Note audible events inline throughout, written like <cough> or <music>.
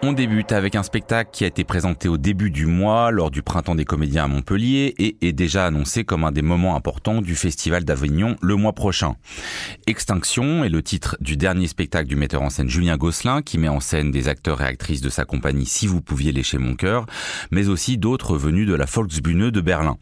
On débute avec un spectacle qui a été présenté au début du mois lors du Printemps des comédiens à Montpellier et est déjà annoncé comme un des moments importants du Festival d'Avignon le mois prochain. Extinction est le titre du dernier spectacle du metteur en scène Julien Gosselin qui met en scène des acteurs et actrices de sa compagnie Si vous pouviez lécher mon cœur, mais aussi d'autres venus de la Volksbühne de Berlin.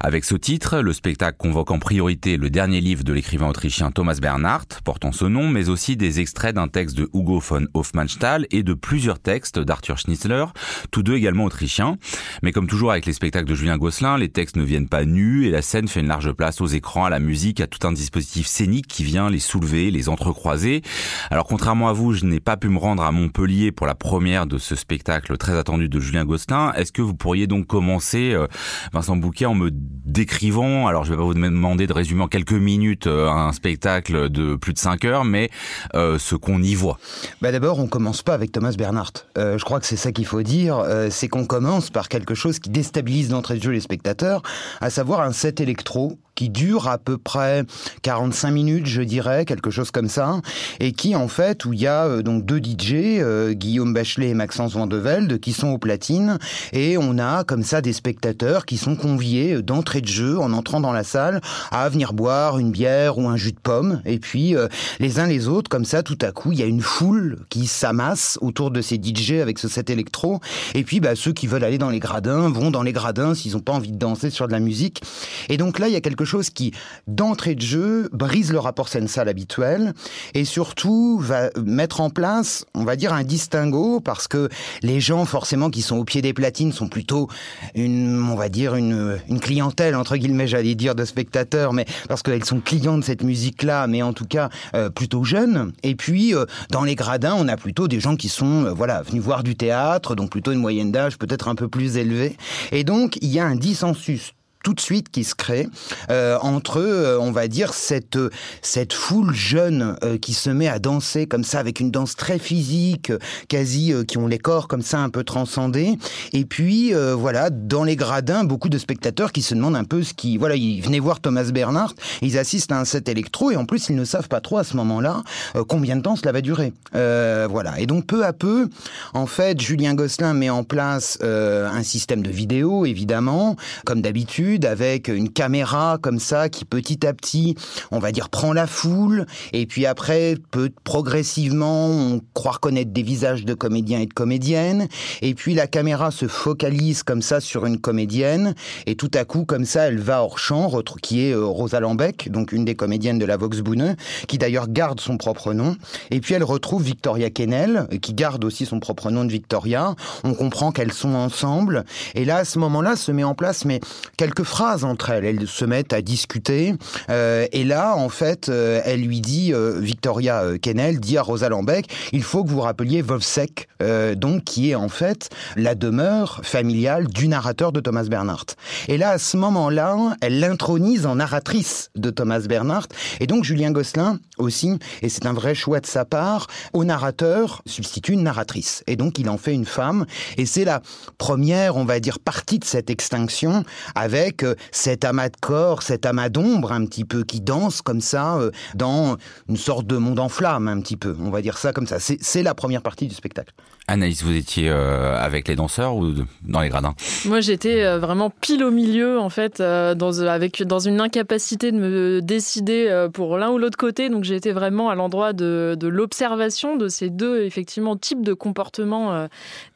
Avec ce titre, le spectacle convoque en priorité le dernier livre de l'écrivain autrichien Thomas Bernhardt portant ce nom, mais aussi des extraits d'un texte de Hugo von Hofmannsthal et de plusieurs d'Arthur Schnitzler, tous deux également autrichiens. Mais comme toujours avec les spectacles de Julien Gosselin, les textes ne viennent pas nus et la scène fait une large place aux écrans, à la musique, à tout un dispositif scénique qui vient les soulever, les entrecroiser. Alors contrairement à vous, je n'ai pas pu me rendre à Montpellier pour la première de ce spectacle très attendu de Julien Gosselin. Est-ce que vous pourriez donc commencer, euh, Vincent Bouquet, en me décrivant, alors je vais pas vous demander de résumer en quelques minutes euh, un spectacle de plus de 5 heures, mais euh, ce qu'on y voit. Bah D'abord, on commence pas avec Thomas Bernhardt. Euh, je crois que c'est ça qu'il faut dire, euh, c'est qu'on commence par quelque chose qui déstabilise d'entrée de jeu les spectateurs, à savoir un set électro qui dure à peu près 45 minutes, je dirais, quelque chose comme ça, et qui en fait où il y a euh, donc deux DJ, Guillaume Bachelet et Maxence Vandevelde, qui sont aux platines, et on a comme ça des spectateurs qui sont conviés d'entrée de jeu en entrant dans la salle à venir boire une bière ou un jus de pomme, et puis les uns les autres comme ça, tout à coup, il y a une foule qui s'amasse autour de ces DJ avec ce set électro. Et puis, bah, ceux qui veulent aller dans les gradins vont dans les gradins s'ils n'ont pas envie de danser sur de la musique. Et donc là, il y a quelque chose qui, d'entrée de jeu, brise le rapport scène-salle habituel et surtout va mettre en place, on va dire, un distinguo parce que les gens, forcément, qui sont au pied des platines sont plutôt une, on va dire, une, une clientèle, entre guillemets, j'allais dire, de spectateurs, mais parce qu'elles sont clients de cette musique-là, mais en tout cas, euh, plutôt jeunes. Et puis, euh, dans les gradins, on a plutôt des gens qui sont, euh, voilà, venus voir du théâtre, donc plutôt une moyenne d'âge peut-être un peu plus élevée. Et donc, il y a un dissensus tout de suite qui se crée euh, entre, euh, on va dire, cette, cette foule jeune euh, qui se met à danser comme ça, avec une danse très physique, quasi, qui ont les corps comme ça un peu transcendés. Et puis, voilà, dans les gradins, beaucoup de spectateurs qui se demandent un peu ce qui... Voilà, ils venaient voir Thomas Bernhardt, ils assistent à un set électro, et en plus, ils ne savent pas trop à ce moment-là combien de temps cela va durer. voilà. Et donc, peu à peu, en fait, Julien Gosselin met en place un système de vidéo, évidemment, comme d'habitude, avec une caméra comme ça qui petit à petit, on va dire, prend la foule. Et puis après, peut progressivement, on croit reconnaître des visages de comédiens et de comédiennes. Et puis la caméra se focalise comme ça sur une comédienne. Et tout à coup, comme ça, elle va hors champ, qui est euh, Rosa Lambeck, donc une des comédiennes de la Voxbühne, qui d'ailleurs garde son propre nom. Et puis elle retrouve Victoria Kennel, qui garde aussi son propre nom de Victoria. On comprend qu'elles sont ensemble. Et là, à ce moment-là, se met en place mais quelques phrases entre elles. Elles se mettent à discuter. Euh, et là, en fait, euh, elle lui dit, euh, Victoria Kennel dit à Rosa Lambeck, il faut que vous rappeliez Wolfsek, donc qui est en fait la demeure familiale du narrateur de Thomas Bernhardt. Et là, à ce moment-là, elle l'intronise en narratrice de Thomas Bernhardt. Et donc Julien Gosselin aussi, et c'est un vrai choix de sa part, au narrateur substitue une narratrice. Et donc il en fait une femme. Et c'est la première, on va dire, partie de cette extinction avec avec euh, cet amas de corps, cet amas d'ombre un petit peu qui danse comme ça euh, dans une sorte de monde en flamme un petit peu. On va dire ça comme ça. C'est la première partie du spectacle. Anaïs, vous étiez euh, avec les danseurs ou dans les gradins? Moi, j'étais vraiment pile au milieu, en fait, dans, avec, dans une incapacité de me décider pour l'un ou l'autre côté. Donc, j'étais vraiment à l'endroit de, de l'observation de ces deux, effectivement, types de comportements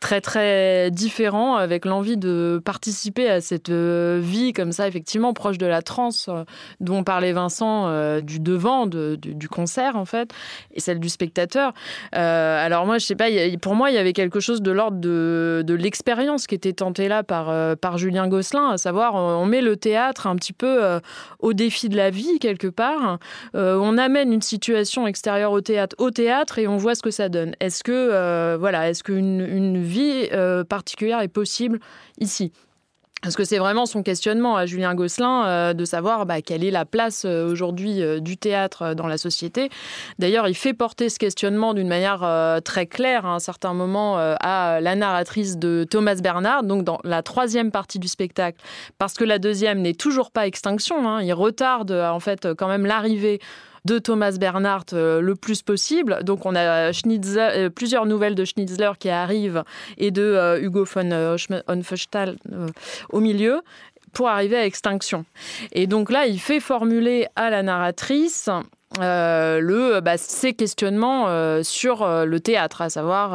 très, très différents, avec l'envie de participer à cette vie comme ça, effectivement, proche de la transe euh, dont parlait Vincent, euh, du devant du, concert, en fait, et celle du spectateur. Euh, alors moi, je sais pas, pour moi, il y avait quelque chose de l'ordre de, l'expérience qui était tentée là par, Julien Gosselin, à savoir, on met le théâtre un petit peu au défi de la vie, quelque part. on amène une situation extérieure au théâtre, au théâtre, et on voit ce que ça donne. Est-ce que, voilà, est-ce qu'une une vie particulière est possible ici? Parce que c'est vraiment son questionnement à Julien Gosselin euh, de savoir bah, quelle est la place euh, aujourd'hui euh, du théâtre dans la société. D'ailleurs, il fait porter ce questionnement d'une manière très claire à un certain moment à la narratrice de Thomas Bernard, donc dans la troisième partie du spectacle, parce que la deuxième n'est toujours pas extinction. Hein. il retarde en fait quand même l'arrivée de Thomas Bernhardt le plus possible. Donc on a Schnitzler, plusieurs nouvelles de Schnitzler qui arrivent et de Hugo von Honfestal au milieu pour arriver à extinction. Et donc là, il fait formuler à la narratrice euh, le, bah, ces questionnements euh, sur euh, le théâtre, à savoir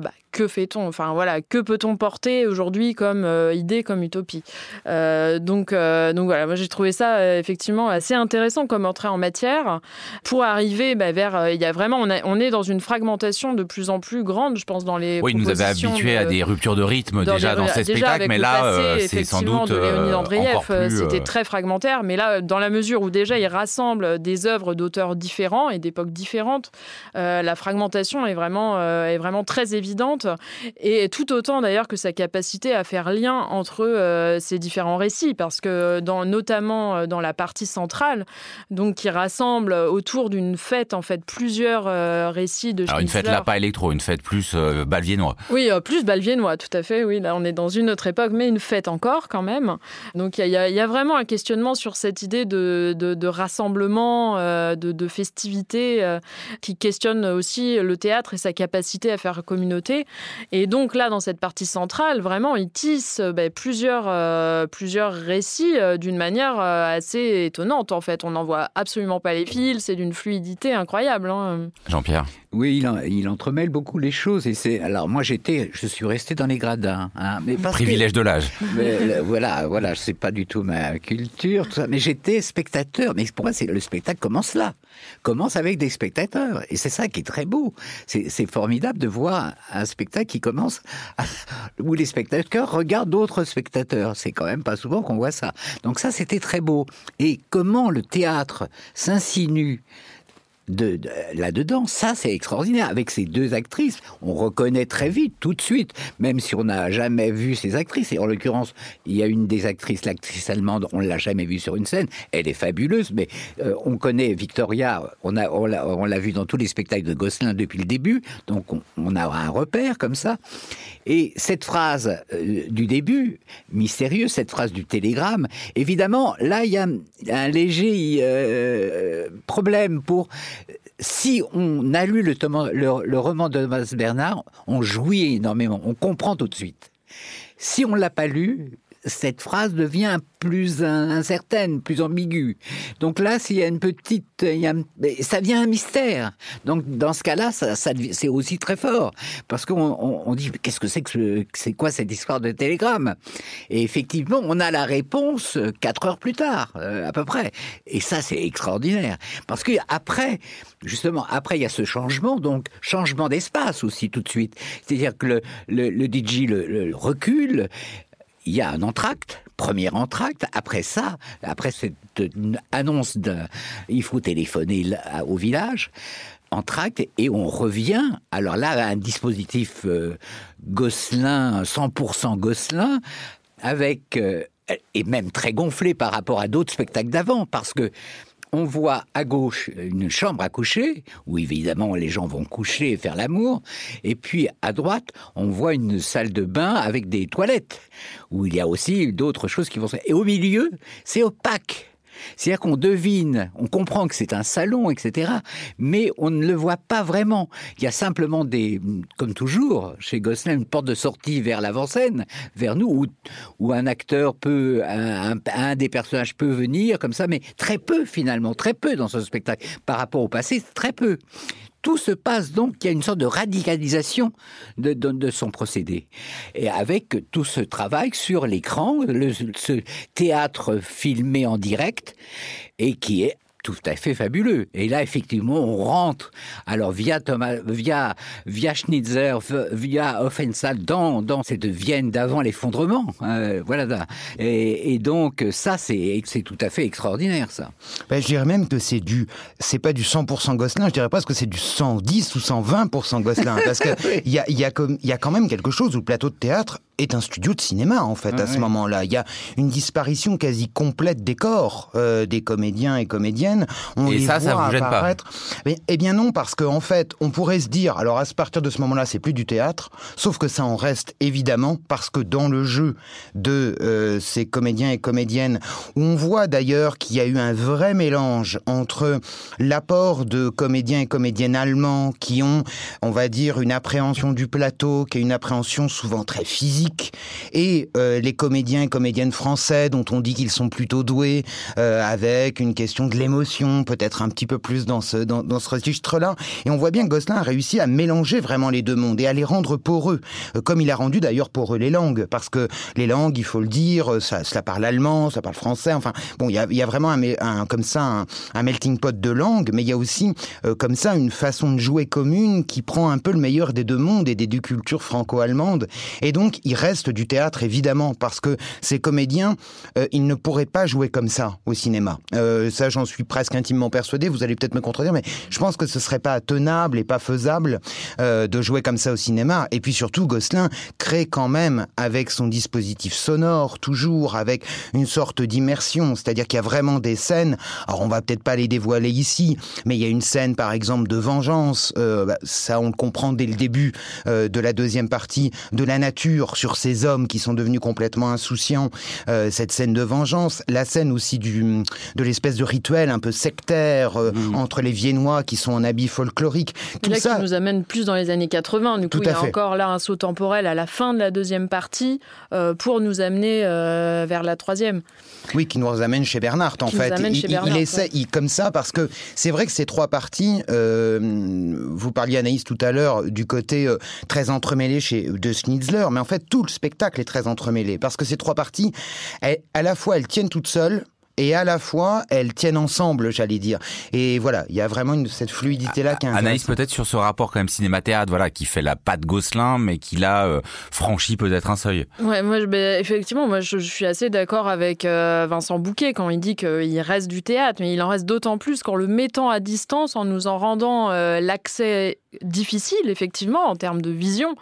bah, que fait-on Enfin voilà, que peut-on porter aujourd'hui comme euh, idée, comme utopie euh, Donc euh, donc voilà, moi j'ai trouvé ça effectivement assez intéressant comme entrée en matière pour arriver bah, vers. Il y a vraiment, on, on, est dans une fragmentation de plus en plus grande, je pense, dans les. Oui, il nous avait habitués à des ruptures de rythme déjà dans ces spectacles, mais là c'est sans doute de Léonid Andreev, c'était très fragmentaire, mais là dans la mesure où déjà il rassemble des œuvres d'auteurs différents et d'époques différentes, la fragmentation est vraiment est vraiment très évidente et tout autant d'ailleurs que sa capacité à faire lien entre euh, ces différents récits, parce que dans, notamment euh, dans la partie centrale, donc qui rassemble autour d'une fête en fait plusieurs euh, récits de. Alors une fête là pas électro, une fête plus balviennois. Oui, plus balviennois, tout à fait. Oui, là on est dans une autre époque, mais une fête encore quand même. Donc il y, y, a vraiment un questionnement sur cette idée de, de, rassemblement, de, de, festivité, qui questionne aussi le théâtre et sa capacité à faire communauté. Et donc là, dans cette partie centrale, vraiment, il tisse euh, ben, plusieurs, euh, plusieurs récits euh, d'une manière assez étonnante, en fait. On n'en voit absolument pas les fils, c'est d'une fluidité incroyable. Hein. Jean-Pierre oui, il, entremêle beaucoup les choses. Et c'est alors moi j'étais, je suis resté dans les gradins. Hein, mais Privilège de l'âge. voilà, voilà, c'est pas du tout ma culture, tout ça. Mais j'étais spectateur. Mais pour moi, c'est le spectacle commence là, commence avec des spectateurs. Et c'est ça qui est très beau. C'est formidable de voir un spectacle qui commence <laughs> où les spectateurs regardent d'autres spectateurs. C'est quand même pas souvent qu'on voit ça. Donc ça, c'était très beau. Et comment le théâtre s'insinue de, là-dedans. Ça, c'est extraordinaire. Avec ces deux actrices, on reconnaît très vite, tout de suite, même si on n'a jamais vu ces actrices. Et en l'occurrence, il y a une des actrices, l'actrice allemande, on l'a jamais vue sur une scène. Elle est fabuleuse, mais euh, on connaît Victoria, on, a, on, l'a, vu dans tous les spectacles de Gosselin depuis le début, donc on, a un repère comme ça. Et cette phrase euh, du début, mystérieuse, cette phrase du télégramme, évidemment, là, il y a un léger euh, problème pour si on a lu le, roman de Thomas Bernard, on jouit énormément, on comprend tout de suite. Si on l'a pas lu, cette phrase devient plus incertaine, plus ambiguë. Donc là, s'il y a une petite, ça devient un mystère. Donc dans ce cas-là, c'est aussi très fort parce qu'on dit qu'est-ce que c'est que c'est quoi cette histoire de télégramme? Et effectivement, on a la réponse quatre heures plus tard, euh, à peu près. Et ça, c'est extraordinaire parce que après, justement, après il y a ce changement, donc changement d'espace aussi tout de suite. C'est-à-dire que le DJ le recule il y a un entracte, premier entracte. Après ça, après cette annonce de, il faut téléphoner au village, entracte et on revient. Alors là, un dispositif euh, Gosselin, 100% Gosselin, avec euh, et même très gonflé par rapport à d'autres spectacles d'avant, parce que on voit à gauche une chambre à coucher, où évidemment les gens vont coucher et faire l'amour, et puis à droite, on voit une salle de bain avec des toilettes, où il y a aussi d'autres choses qui vont se... Et au milieu, c'est opaque. C'est-à-dire qu'on devine, on comprend que c'est un salon, etc., mais on ne le voit pas vraiment. Il y a simplement des, comme toujours, chez Gosselin, une porte de sortie vers l'avant-scène, vers nous, où, un acteur peut, un, des personnages peut venir comme ça, mais très peu finalement, très peu dans ce spectacle. Par rapport au passé, très peu tout se passe donc, il y a une sorte de radicalisation de, de, son procédé. Et avec tout ce travail sur l'écran, ce théâtre filmé en direct, et qui est tout à fait fabuleux. Et là, effectivement, on rentre, alors via Thomas, via, via Schnitzer, via Offensal, dans, dans cette Vienne d'avant l'effondrement. Euh, voilà. Et, et, donc, ça, c'est, c'est tout à fait extraordinaire, ça. Ben, je dirais même que c'est du, c'est pas du 100% Gosselin, je dirais pas que c'est du 110 ou 120% Gosselin. <laughs> Parce qu'il y, a, y, a y a quand même quelque chose où le plateau de théâtre est un studio de cinéma en fait à ce moment-là. Il y a une disparition quasi complète des corps euh, des comédiens et comédiennes. On et les ça, voit ça vous apparaître. Mais, eh bien non, parce qu'en en fait, on pourrait se dire, alors à partir de ce moment-là, c'est plus du théâtre, sauf que ça en reste évidemment parce que dans le jeu de euh, ces comédiens et comédiennes, où on voit d'ailleurs qu'il y a eu un vrai mélange entre l'apport de comédiens et comédiennes allemands qui ont, on va dire, une appréhension du plateau, qui est une appréhension souvent très physique, et euh, les comédiens et comédiennes français dont on dit qu'ils sont plutôt doués, euh, avec une question de l'émotion, peut-être un petit peu plus dans ce, dans, ce registre-là. Et on voit bien que Gosselin a réussi à mélanger vraiment les deux mondes et à les rendre poreux, euh, comme il a rendu d'ailleurs poreux les langues, parce que les langues, il faut le dire, ça, parle allemand, ça parle français, enfin, bon, il y a, vraiment un, comme ça un, un, melting pot de langues, mais il y a aussi comme ça une façon de jouer commune qui prend un peu le meilleur des deux mondes et des deux cultures franco-allemandes. Et donc, il reste du théâtre, évidemment, parce que ces comédiens, euh, ils ne pourraient pas jouer comme ça au cinéma. Euh, ça, j'en suis presque intimement persuadé. Vous allez peut-être me contredire, mais je pense que ce serait pas tenable et pas faisable euh, de jouer comme ça au cinéma. Et puis surtout, Gosselin crée quand même, avec son dispositif sonore, toujours avec une sorte d'immersion, c'est-à-dire qu'il y a vraiment des scènes. Alors, on va peut-être pas les dévoiler ici, mais il y a une scène, par exemple, de vengeance. Bah, ça, on le comprend dès le début de la deuxième partie, de la nature sur ces hommes qui sont devenus complètement insouciants, euh, cette scène de vengeance, la scène aussi du de l'espèce de rituel un peu sectaire euh, mmh. entre les Viennois qui sont en habits folkloriques. Tout là, ça qui nous amène plus dans les années 80. Du coup, il y a encore là un saut temporel à la fin de la deuxième partie euh, pour nous amener vers la troisième. Oui, qui nous amène chez Bernard en fait. il, essaie, comme ça parce que c'est vrai que ces trois parties. vous parliez Anaïs tout à l'heure du côté très entremêlé chez de Schnitzler, mais en fait tout le spectacle est très entremêlé parce que ces trois parties, à la fois elles tiennent toutes seules, et à la fois elles tiennent ensemble, j'allais dire. Et voilà, il y a vraiment une, cette fluidité-là qui est Anaïs, peut-être sur ce rapport quand même cinéma-théâtre, voilà, qui fait la patte Gosselin, mais qui l'a euh, franchi peut-être un seuil. Ouais, moi, ben, effectivement, moi je, suis assez d'accord avec euh, Vincent Bouquet quand il dit qu'il reste du théâtre, mais il en reste d'autant plus qu'en le mettant à distance, en nous en rendant euh, l'accès difficile, effectivement, en termes de vision.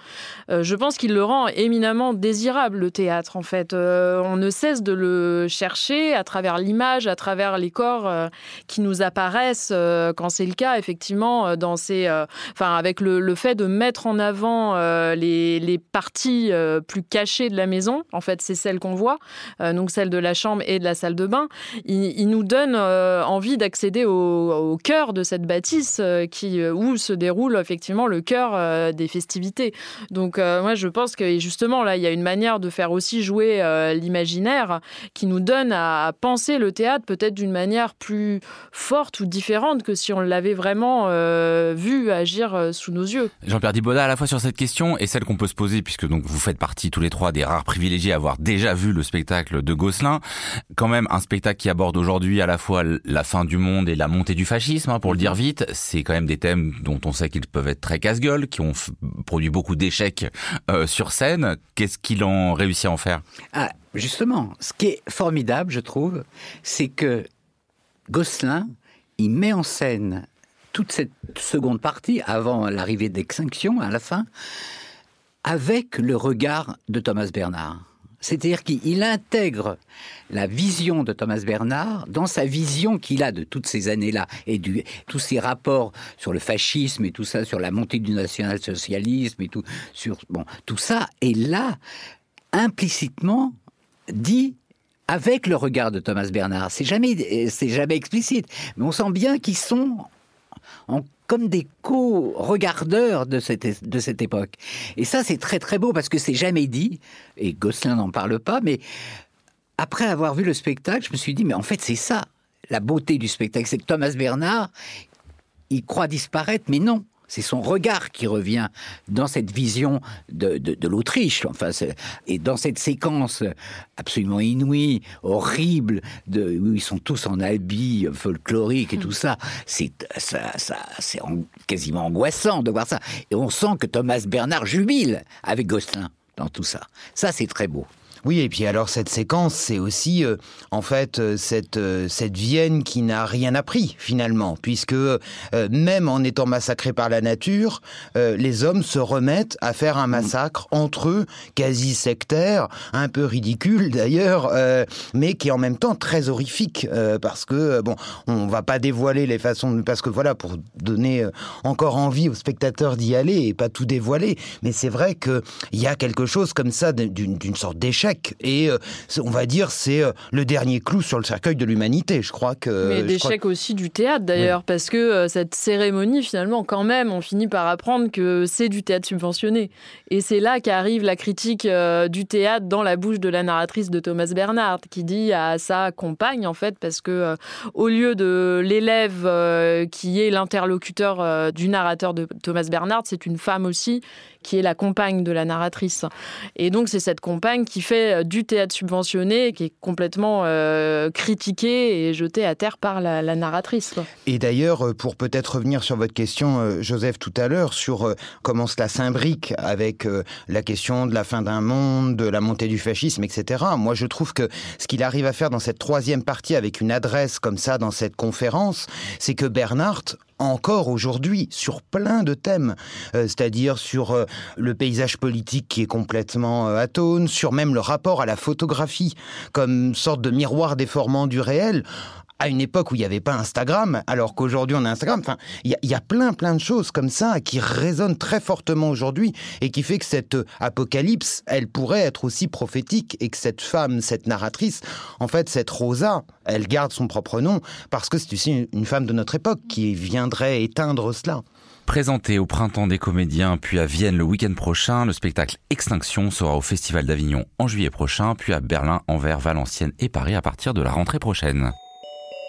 je pense qu'il le rend éminemment désirable, le théâtre, en fait. on ne cesse de le chercher à travers l'image, à travers les corps euh, qui nous apparaissent euh, quand c'est le cas, effectivement, euh, dans ces, enfin, avec le, fait de mettre en avant les, les, parties plus cachées de la maison. En fait, c'est celles qu'on voit, donc celles de la chambre et de la salle de bain. Il, nous donne envie d'accéder au, cœur de cette bâtisse qui, où se déroule effectivement le cœur des festivités. Donc, moi, je pense que justement, là, il y a une manière de faire aussi jouer l'imaginaire qui nous donne à penser le théâtre peut-être d'une manière plus forte ou différente que si on l'avait vraiment euh, vu agir euh, sous nos yeux. Jean-Pierre Diboda, à la fois sur cette question et celle qu'on peut se poser, puisque donc vous faites partie tous les trois des rares privilégiés à avoir déjà vu le spectacle de Gosselin, quand même un spectacle qui aborde aujourd'hui à la fois la fin du monde et la montée du fascisme, hein, pour le dire vite. C'est quand même des thèmes dont on sait qu'ils peuvent être très casse-gueule, qui ont produit beaucoup d'échecs euh, sur scène. Qu'est-ce qu'il en réussit à en faire? Ah, justement, ce qui est formidable, je trouve, c'est que Gosselin, il met en scène toute cette seconde partie, avant l'arrivée d'Extinction, à la fin, avec le regard de Thomas Bernard. C'est-à-dire qu'il intègre la vision de Thomas Bernard dans sa vision qu'il a de toutes ces années-là et du, tous ces rapports sur le fascisme et tout ça, sur la montée du national-socialisme et tout, sur, bon, tout ça est là implicitement dit avec le regard de Thomas Bernard. C'est jamais, c'est jamais explicite, mais on sent bien qu'ils sont comme des co-regardeurs de cette, de cette époque. Et ça, c'est très très beau parce que c'est jamais dit, et Gosselin n'en parle pas, mais après avoir vu le spectacle, je me suis dit, mais en fait, c'est ça, la beauté du spectacle. C'est que Thomas Bernard, il croit disparaître, mais non. C'est son regard qui revient dans cette vision de, de, l'Autriche, enfin, et dans cette séquence absolument inouïe, horrible, de, où ils sont tous en habits folkloriques et tout ça. C'est ça, ça c'est quasiment angoissant de voir ça. Et on sent que Thomas Bernard jubile avec Gosselin dans tout ça. Ça, c'est très beau. Oui, et puis alors cette séquence, c'est aussi euh, en fait euh, cette euh, cette Vienne qui n'a rien appris finalement, puisque même en étant massacrés par la nature, les hommes se remettent à faire un massacre entre eux, quasi sectaire, un peu ridicule d'ailleurs, mais qui est en même temps très horrifique, parce que bon, on va pas dévoiler les façons, parce que voilà, pour donner encore envie aux spectateurs d'y aller et pas tout dévoiler, mais c'est vrai que il y a quelque chose comme ça d'une sorte d'échec et euh, on va dire c'est euh, le dernier clou sur le cercueil de l'humanité. Je crois que. Mais d'échec aussi du théâtre d'ailleurs, parce que euh, cette cérémonie finalement, quand même, on finit par apprendre que c'est du théâtre subventionné. Et c'est là qu'arrive la critique du théâtre dans la bouche de la narratrice de Thomas Bernard, qui dit à sa compagne en fait, parce que au lieu de l'élève qui est l'interlocuteur du narrateur de Thomas Bernard, c'est une femme aussi qui est la compagne de la narratrice. Et donc c'est cette compagne qui fait euh, du théâtre subventionné, qui est complètement euh, critiqué et jeté à terre par la, narratrice. Et d'ailleurs, euh, pour peut-être revenir sur votre question, Joseph, tout à l'heure, sur comment cela s'imbrique avec la question de la fin d'un monde, de la montée du fascisme, etc. Moi, je trouve que ce qu'il arrive à faire dans cette troisième partie, avec une adresse comme ça dans cette conférence, c'est que Bernard, encore aujourd'hui sur plein de thèmes, c'est-à-dire sur le paysage politique qui est complètement atone, sur même le rapport à la photographie comme sorte de miroir déformant du réel à une époque où il n'y avait pas Instagram, alors qu'aujourd'hui on a Instagram. Enfin, il y, a plein, plein de choses comme ça qui résonnent très fortement aujourd'hui et qui fait que cette apocalypse, elle pourrait être aussi prophétique et que cette femme, cette narratrice, en fait, cette Rosa, elle garde son propre nom parce que c'est aussi une femme de notre époque qui viendrait éteindre cela. Présenté au Printemps des Comédiens, puis à Vienne le week-end prochain, le spectacle Extinction sera au Festival d'Avignon en juillet prochain, puis à Berlin, Anvers, Valenciennes et Paris à partir de la rentrée prochaine.